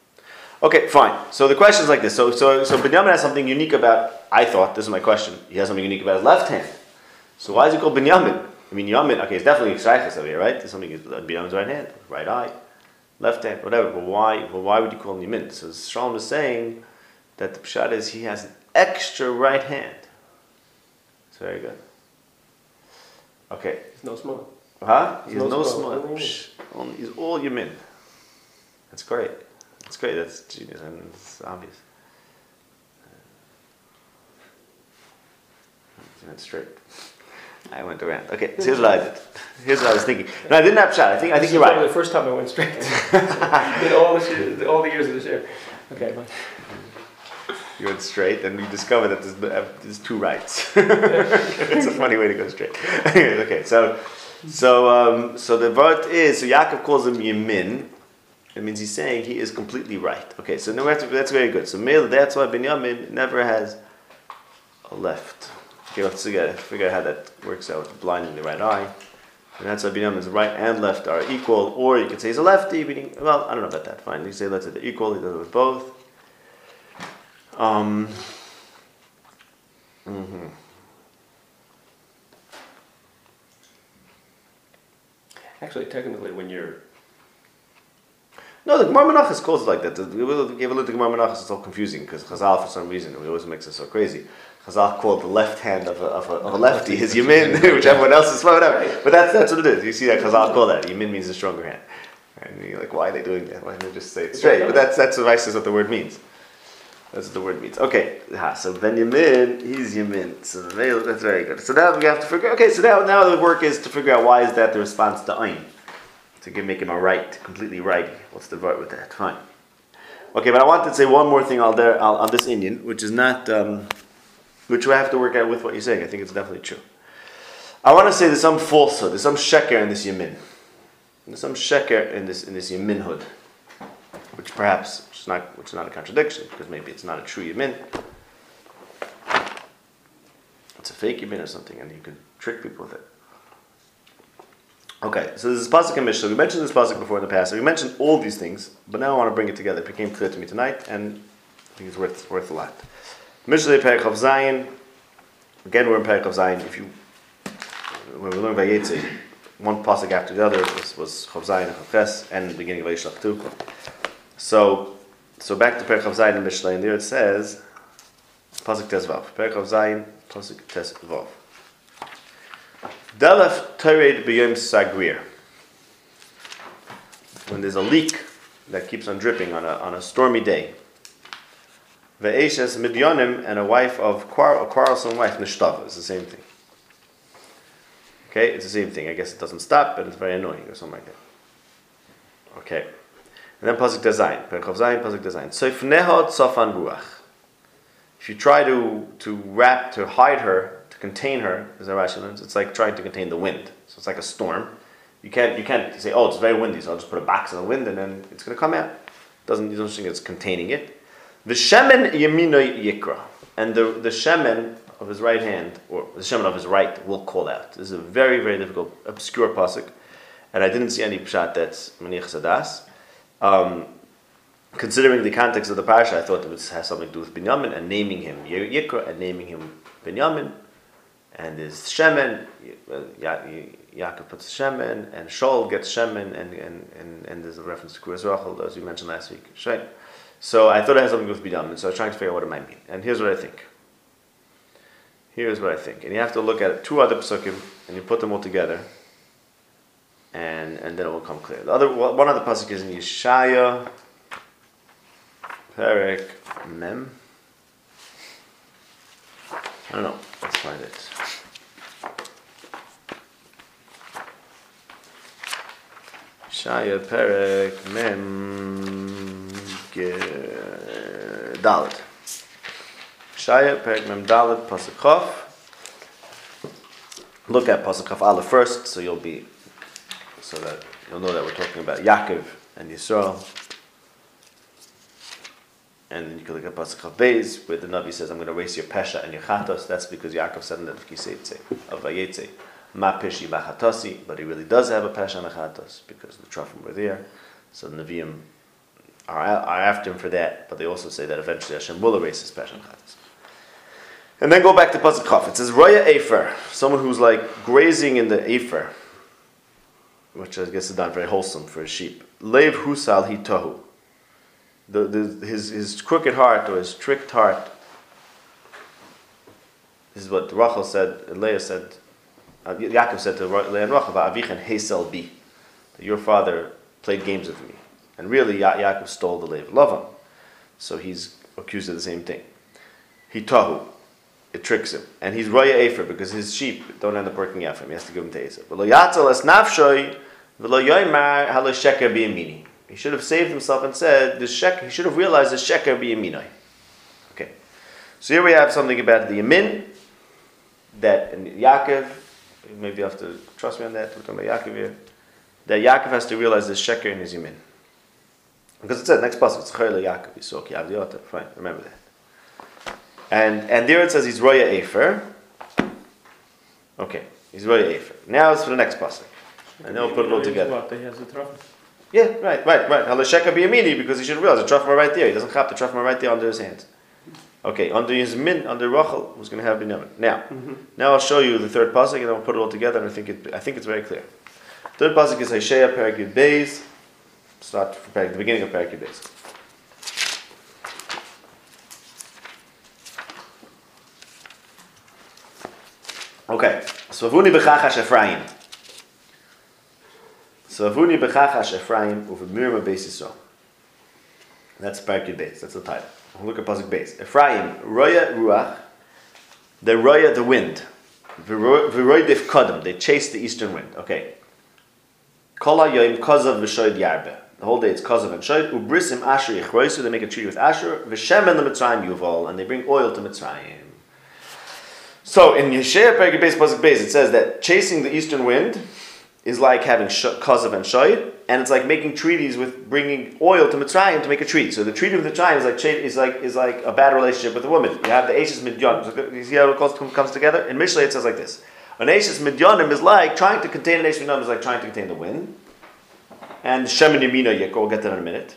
[SPEAKER 1] Okay, fine. So the question is like this. So, so, so Binyamin has something unique about, I thought, this is my question, he has something unique about his left hand. So why is he called Binyamin? I mean, Yamin, okay, it's definitely Shaykhis over here, right? There's something, Binyamin's right hand, right eye, left hand, whatever. But why, but why would you call him Yamin? So Shalom is saying that the Pshat is he has an extra right hand. It's very good. Okay,
[SPEAKER 2] It's no small.
[SPEAKER 1] Huh? He's
[SPEAKER 2] No
[SPEAKER 1] no
[SPEAKER 2] small,
[SPEAKER 1] small.
[SPEAKER 2] Only-
[SPEAKER 1] He's all Yamin. That's great. That's great. That's genius and it's obvious. He went straight. I went around. Okay, so here's what I did. Here's what I was thinking. No, I didn't have shot. I think I think
[SPEAKER 2] This
[SPEAKER 1] you're right.
[SPEAKER 2] The first time I went straight. in all the, all the years of the year. Okay, fine.
[SPEAKER 1] You went straight, and we discovered that there's, uh, there's two rights. it's a funny way to go straight. okay, so so um, so the vart is so Yaakov calls him Yemin. It means he's saying he is completely right. Okay, so now to, that's very good. So Mil, that's why Binyamin never has a left. Okay, let's figure, out how that works out blinding the right eye. And that's why Binyamin's right and left are equal, or you could say he's a lefty, meaning, well, I don't know about that. Fine, you say let's say they're equal, he does it with both. Um, mhm.
[SPEAKER 2] Actually, technically, when you're
[SPEAKER 1] No, the Gemara Menachos calls it like that. The- give a look at Gemara Menachos, it's all confusing because Chazal, for some reason, it always makes it so crazy. Chazal called the left hand of a, of a, of a lefty his Yamin, which everyone else is whatever. But that's, that's what it is. You see that Chazal call that. Yamin means the stronger hand. And you're like, why are they doing that? Why don't they just say it straight? But that's, that's the vice is what the word means. That's what the word means. Okay, ha, so Ben Yamin, he's Yamin. So the that's very good. So now we have to figure. Okay, so now now the work is to figure out why is that the response to Ein, to give, make him a right, completely right. What's the word with that? Fine. Okay, but I wanted to say one more thing on there on this Indian, which is not, um, which we have to work out with what you're saying. I think it's definitely true. I want to say there's some falsehood, there's some sheker in this Yamin. There's some sheker in this in this Yaminhood, which perhaps which is not which is not a contradiction because maybe it's not a true Yamin. It's a fake Yamin or something, and you can trick people with it. Okay, so this is pasuk and mishnah. We mentioned this pasuk before in the past. We mentioned all these things, but now I want to bring it together. It became clear to me tonight, and I think it's worth worth a lot. Mishlei Perek of Zion. Again, we're in Perek of Zion. If you when we learn by Yitzhak, one pasuk after the other was was Chav Zayin and Chav and the beginning of Yishlach too. So, so back to Perek Chav Zayin and Mishlei, and there it says pasuk Tes Vav. Perek Chav Zayin, pasuk Tes Vav. Delef Tered B'Yom Sagrir. When there's a leak that keeps on dripping on a, on a stormy day. Ve'eshes Midyanim and a wife of a quarrelsome wife, Nishtava, is the same thing. Okay, it's the same thing. I guess it doesn't stop, but it's very annoying or something like that. Okay. And then Pasuk Design. Perkov Zayin, Pasuk Design. Soifnehot Sofan Ruach. If you try to, to wrap, to hide her, contain her, as Rashi learns, it's like trying to contain the wind. So it's like a storm. You can't, you can't say, oh, it's very windy, so I'll just put a box in the wind and then it's going to come out. Doesn't, you don't think it's containing it. The Shemen Yemino Yikra. And the, the Shemen of his right hand, or the Shemen of his right, will call out. This is a very, very difficult, obscure pasuk. And I didn't see any pshat that's Maniach Sadas. Um, considering the context of the parasha, I thought it has something to do with Binyamin and naming him Yikra and naming him Binyamin. And there's Shemen, Ya- Yaakov puts Shemen, and Shaul gets Shemen, and, and, and, and there's a reference to Kuras Rachel, as we mentioned last week. Right? So I thought it had something to do with Binyamin, so I was trying to figure out what it might mean. And here's what I think. Here's what I think. And you have to look at two other psukim, and you put them all together, and, and then it will come clear. The other, one other pasuk is in Yeshaya, Perek Mem. I don't know. Let's find it. Shaya Perek Mem Dalet. Shaya Perek Mem Dalet Pasuk Chof. Look at Pasuk Chof Aleph first, so you'll be so that you'll know that we're talking about Yaakov and Yisrael. And then you can look at Pasuk Beis, where the Navi says, I'm going to erase your Pesha and your Chatos. That's because Yaakov said in the Kiseitze of Vayetze, Ma Peshi Bachatasi, but he really does have a Pesha and a Chatos because the Trofim were there. So the Nevi'im are, after him for that, but they also say that eventually Hashem will erase his Pesha and Chatos. And then go back to Pasuk Chav. It says, Raya Afer, someone who's like grazing in the Afer, which I guess is not very wholesome for a sheep. Lev Husal Hitohu the, the, his, his crooked heart or his tricked heart. This is what Rachel said, Leah said uh, Yaakov said to Leah and Rachel, "Avichan Hesel bi," that your father played games with me, and really ya- Yaakov stole the lave of Lavan, so he's accused of the same thing. He tahu, it tricks him, and he's roya afer because his sheep don't end up working out for him. He has to give them to Esav. V'lo yatzal es nafshoy, v'lo yoymar halo sheker biyamini. He should have saved himself and said, "The sheker." He should have realized the sheker biyaminoi. Okay, so here we have something about the yamin that in Yaakov. Maybe you have to trust me on that. We're talking about Yaakov here. That Yaakov has to realize the sheker in his yamin. Because it says next passage, it's Chayla Yaakov Yisok Yavdiota. Fine, remember that. And and there it says he's Roya Afer. Okay, he's Roya Afer. Now it's for the next passage. And then we'll put it all together.
[SPEAKER 2] What, that he has a trophy.
[SPEAKER 1] Yeah, right, right, right. Halasheka biyamini because he should realize the trachma right there. He doesn't have the trachma right there under his hands. Okay, under his min, under Rachel, who's going to have binyamin. Now, mm-hmm. now I'll show you the third pasuk, and then we'll put it all together. And I think it, I think it's very clear. Third pasuk is Hosea Perikid Beis. Start from the beginning of Perikid Beis. Okay, Svavuni b'chachash Ephraim. Svavuni b'chachash Ephraim u'v'mirma beis Yisrael. That's Perikid Beis. That's the title. Look at pasuk Beis. Ephraim roya ruach. The roya the wind. V'roidif kodem. They chase the eastern wind. Okay. Kol hayoyim kozav v'shoid yarbe. The whole day it's kozav and shoid. Ubrisim asher yichroisu. They make a treaty with Ashur. V'shemen the Mitzrayim yuval. And they bring oil to Mitzrayim. So in Yeshaya Perikid Beis pasuk Beis it says that chasing the eastern wind is like having sh- and shoid, and it's like making treaties with bringing oil to Mitzrayim to make a treaty. So the treaty with Mitzrayim is like is like is like a bad relationship with a woman. You have the Ashes Midyan. So You see how it goes, comes together? In Mishlei it says like this: An Ashes Midyanim is like trying to contain an Ashes Midyanim is like trying to contain the wind, and Shemin Yamina Yekor. We'll get that in a minute.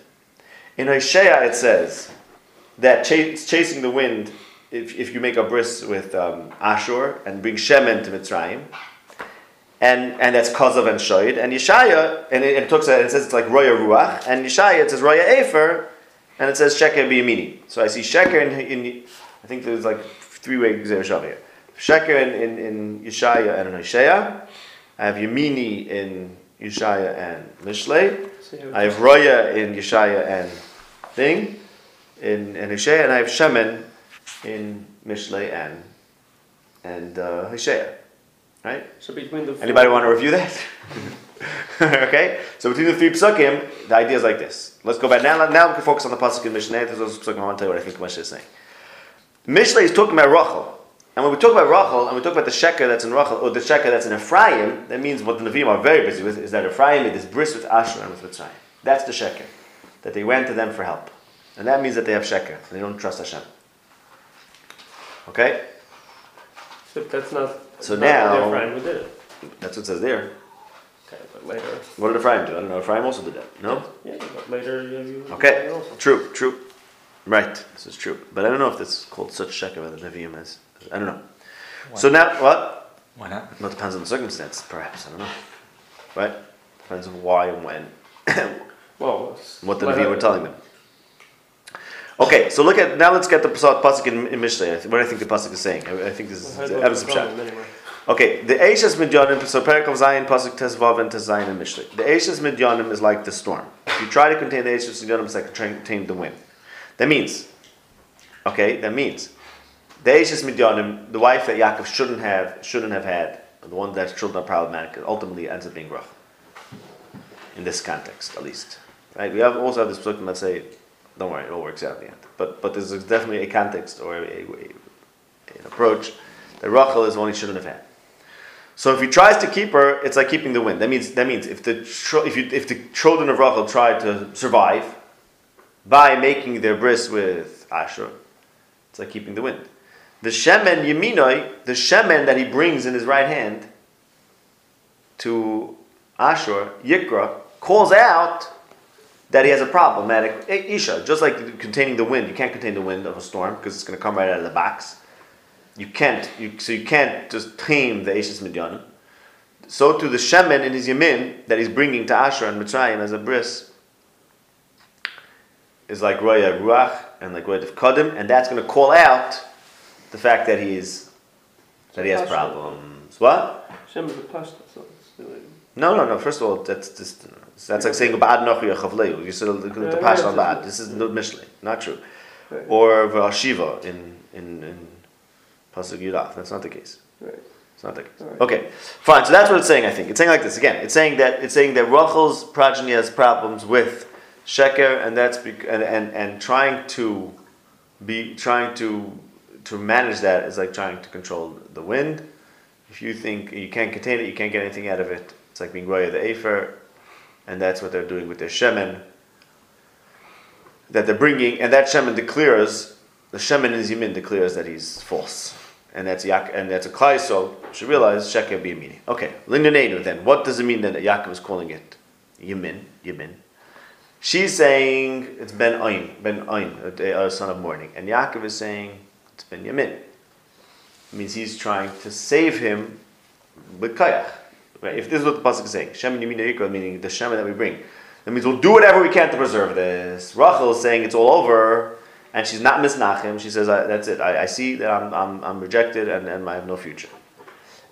[SPEAKER 1] In Hosea it says that it's chasing the wind. If, if you make a bris with um, Ashur and bring Shemen to Mitzrayim, and and that's Kozav and Shoid. And Yeshaya, and it, it talks, it says it's like Roya Ruach, and Yeshaya it says Roya Efer, and it says Sheker Biyamini. So I see Sheker in, in I think there's like three of here. Sheker in, in, in Yeshaya and in Hosea. I have Yamini in Yeshaya and
[SPEAKER 2] it
[SPEAKER 1] I have Roya in Yeshaya and Thing in, in Hosea, and I have Shemen in Mishlei and and uh. Right?
[SPEAKER 2] So between the
[SPEAKER 1] Anybody want to review that? okay, so between the three psukim, the idea is like this. Let's go back now. Now we can focus on the pasuk in Mishlei. There's psukim. I want to tell you what I think Mishlei is saying. Mishlei is talking about Rachel, and when we talk about Rachel, and we talk about the sheker that's in Rachel, or the sheker that's in Ephraim, that means what the Nevi'im are very busy with is that Ephraim made this bris with Ashur and with Mitzrayim. That's the sheker that they went to them for help, and that means that they have sheker. and They don't trust Hashem. Okay,
[SPEAKER 2] Except that's not.
[SPEAKER 1] So
[SPEAKER 2] not
[SPEAKER 1] now-
[SPEAKER 2] the Ephraim who did it.
[SPEAKER 1] that's what it says there.
[SPEAKER 2] Okay, but later.
[SPEAKER 1] What did Ephraim do? I don't know. Ephraim also did that. No.
[SPEAKER 2] Yeah, but later you. you
[SPEAKER 1] Okay,
[SPEAKER 2] also.
[SPEAKER 1] true, true. Right, this is true. But I don't know if that's called such sheker by the Nevi'im as. I don't know. So now, what?
[SPEAKER 3] Why not?
[SPEAKER 1] Well, it depends on the circumstance, perhaps. I don't know. Right? Depends on why and when.
[SPEAKER 2] Well, it's-
[SPEAKER 1] what the
[SPEAKER 2] let
[SPEAKER 1] Nevi'im were telling them. Okay, so look at now. Let's get the pasuk pasuk in, in Mishlei. What I think the pasuk is saying. I, I think this is
[SPEAKER 2] Well,
[SPEAKER 1] the
[SPEAKER 2] I'd
[SPEAKER 1] of
[SPEAKER 2] to anyway.
[SPEAKER 1] Okay, the Ashes Midyanim, so Perak of Zion, Pasuk Tes Vav and Tes Zayin and Mishlei. The Ashes Midyanim is like the storm. If you try to contain the Ashes Midyanim, it's like trying to contain the wind. That means, okay, that means, the Ashes Midyanim, the wife that Yaakov shouldn't have, shouldn't have had, the one that's children are problematic, ultimately ends up being Rachel. In this context, at least. Right? We have also have this book that say, don't worry, it all works out in the end. But, but there's definitely a context or a, a, an approach that Rachel is one he shouldn't have had. So if he tries to keep her, it's like keeping the wind. That means that means if the if you, if the children of Rachel try to survive by making their bris with Ashur, it's like keeping the wind. The shemen yeminoi, the shemen that he brings in his right hand to Ashur, Yikra, calls out that he has a problematic Isha, just like containing the wind. You can't contain the wind of a storm because it's going to come right out of the box. You can't, you, so you can't just tame the Ashes Midyanim. So to the Shemen in his Yamin that he's bringing to Ashur and Mitzrayim as a bris is like Roya Ruach and like Roya Kodim, and that's going to call out the fact that he is that he has problems. What?
[SPEAKER 2] Hashem is a pashta, so it's
[SPEAKER 1] No, no, no. First of all, that's just that's like saying bad nochi chavleu. You said the
[SPEAKER 2] yeah,
[SPEAKER 1] on bad. This is the Mishle, not true.
[SPEAKER 2] Right.
[SPEAKER 1] Or v'ashiva in in in pasuk yudaf. That's not the case.
[SPEAKER 2] right.
[SPEAKER 1] It's not the case. Okay, fine. So that's what it's saying. I think it's saying like this again. It's saying that it's saying that Rachel's progeny has problems with sheker, and that's bec- and, and and trying to be trying to to manage that is like trying to control the wind. If you think you can't contain it, you can't get anything out of it. It's like being roya the afer, and that's what they're doing with their shemen. That they're bringing, and that shemen declares the shemen in Zimin declares that he's false and that's Yak- and that's a klai. So should realize sheker be. Okay, lindanenu. Then what does it mean that Yaakov is calling it Yemin? Yemin. She's saying it's Ben Ain, Ben Ain, a, uh, son of morning, and Yaakov is saying it's Ben Yemin. It means he's trying to save him with kayach. Right? If this is what the pasuk is saying, Shem meaning the Shem that we bring, that means we'll do whatever we can to preserve this. Rachel is saying it's all over, and she's not misnachim. She says, "That's it. I, I see that I'm, I'm, I'm rejected, and, and I have no future."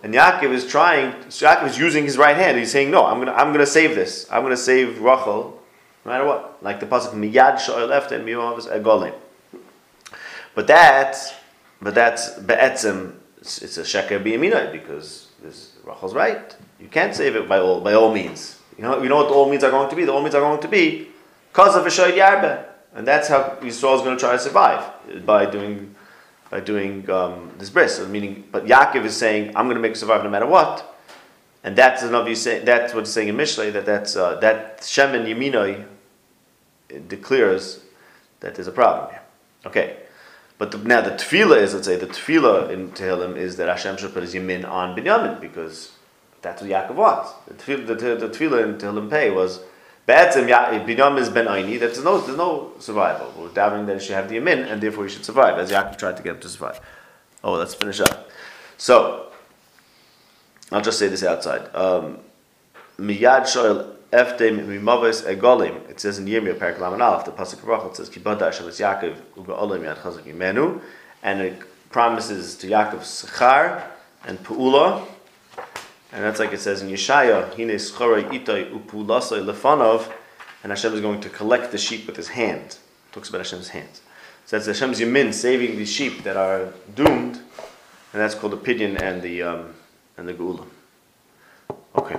[SPEAKER 1] And Yaakov is trying. So Yaakov is using his right hand. He's saying, "No, I'm gonna, I'm gonna save this. I'm gonna save Rachel, no matter what." Like the pasuk, "Miyad left and miyavas egolim." But that's, but that's be'etzem. It's, it's a sheker biyamina because this Rachel's right. You can't save it by all by all means. You know, you know what all means are going to be. The all means are going to be because of a shoyd yarbe, and that's how Yisrael is going to try to survive by doing by doing um, this bris. Meaning, but Yaakov is saying, "I'm going to make it survive no matter what," and that's another you say. That's what's saying in Mishlei that that's uh, that Shem and Yeminoi declares that there's a problem here. Okay. But the, now the tefillah is, let's say, the tefillah in Tehillim is that Hashem should put his yamin on Binyamin because that's what Yaakov wants. The tefillah, the, the, tefillah in Tehillim Pei was Be'etzim Ya- Binyamin is Ben Aini. There's no there's no survival. We're doubting that he should have the yamin and therefore he should survive, as Yaakov tried to get him to survive. Oh, let's finish up. So I'll just say this outside. Um, Miyad shoel efte mimaves egolim. It says in Yirmiyah Parak Laman Aleph, the pasuk of it says Kibada Hashem es Yaakov uga yad chazak yimenu, and it promises to Yaakov sechar and puula, and that's like it says in Yeshaya, Hine schorei itay upulasay lefanov, and Hashem is going to collect the sheep with his hand. talks about Hashem's hands. So that's Hashem's yamin saving the sheep that are doomed, and that's called the pidyon and the um, and the geula. Okay.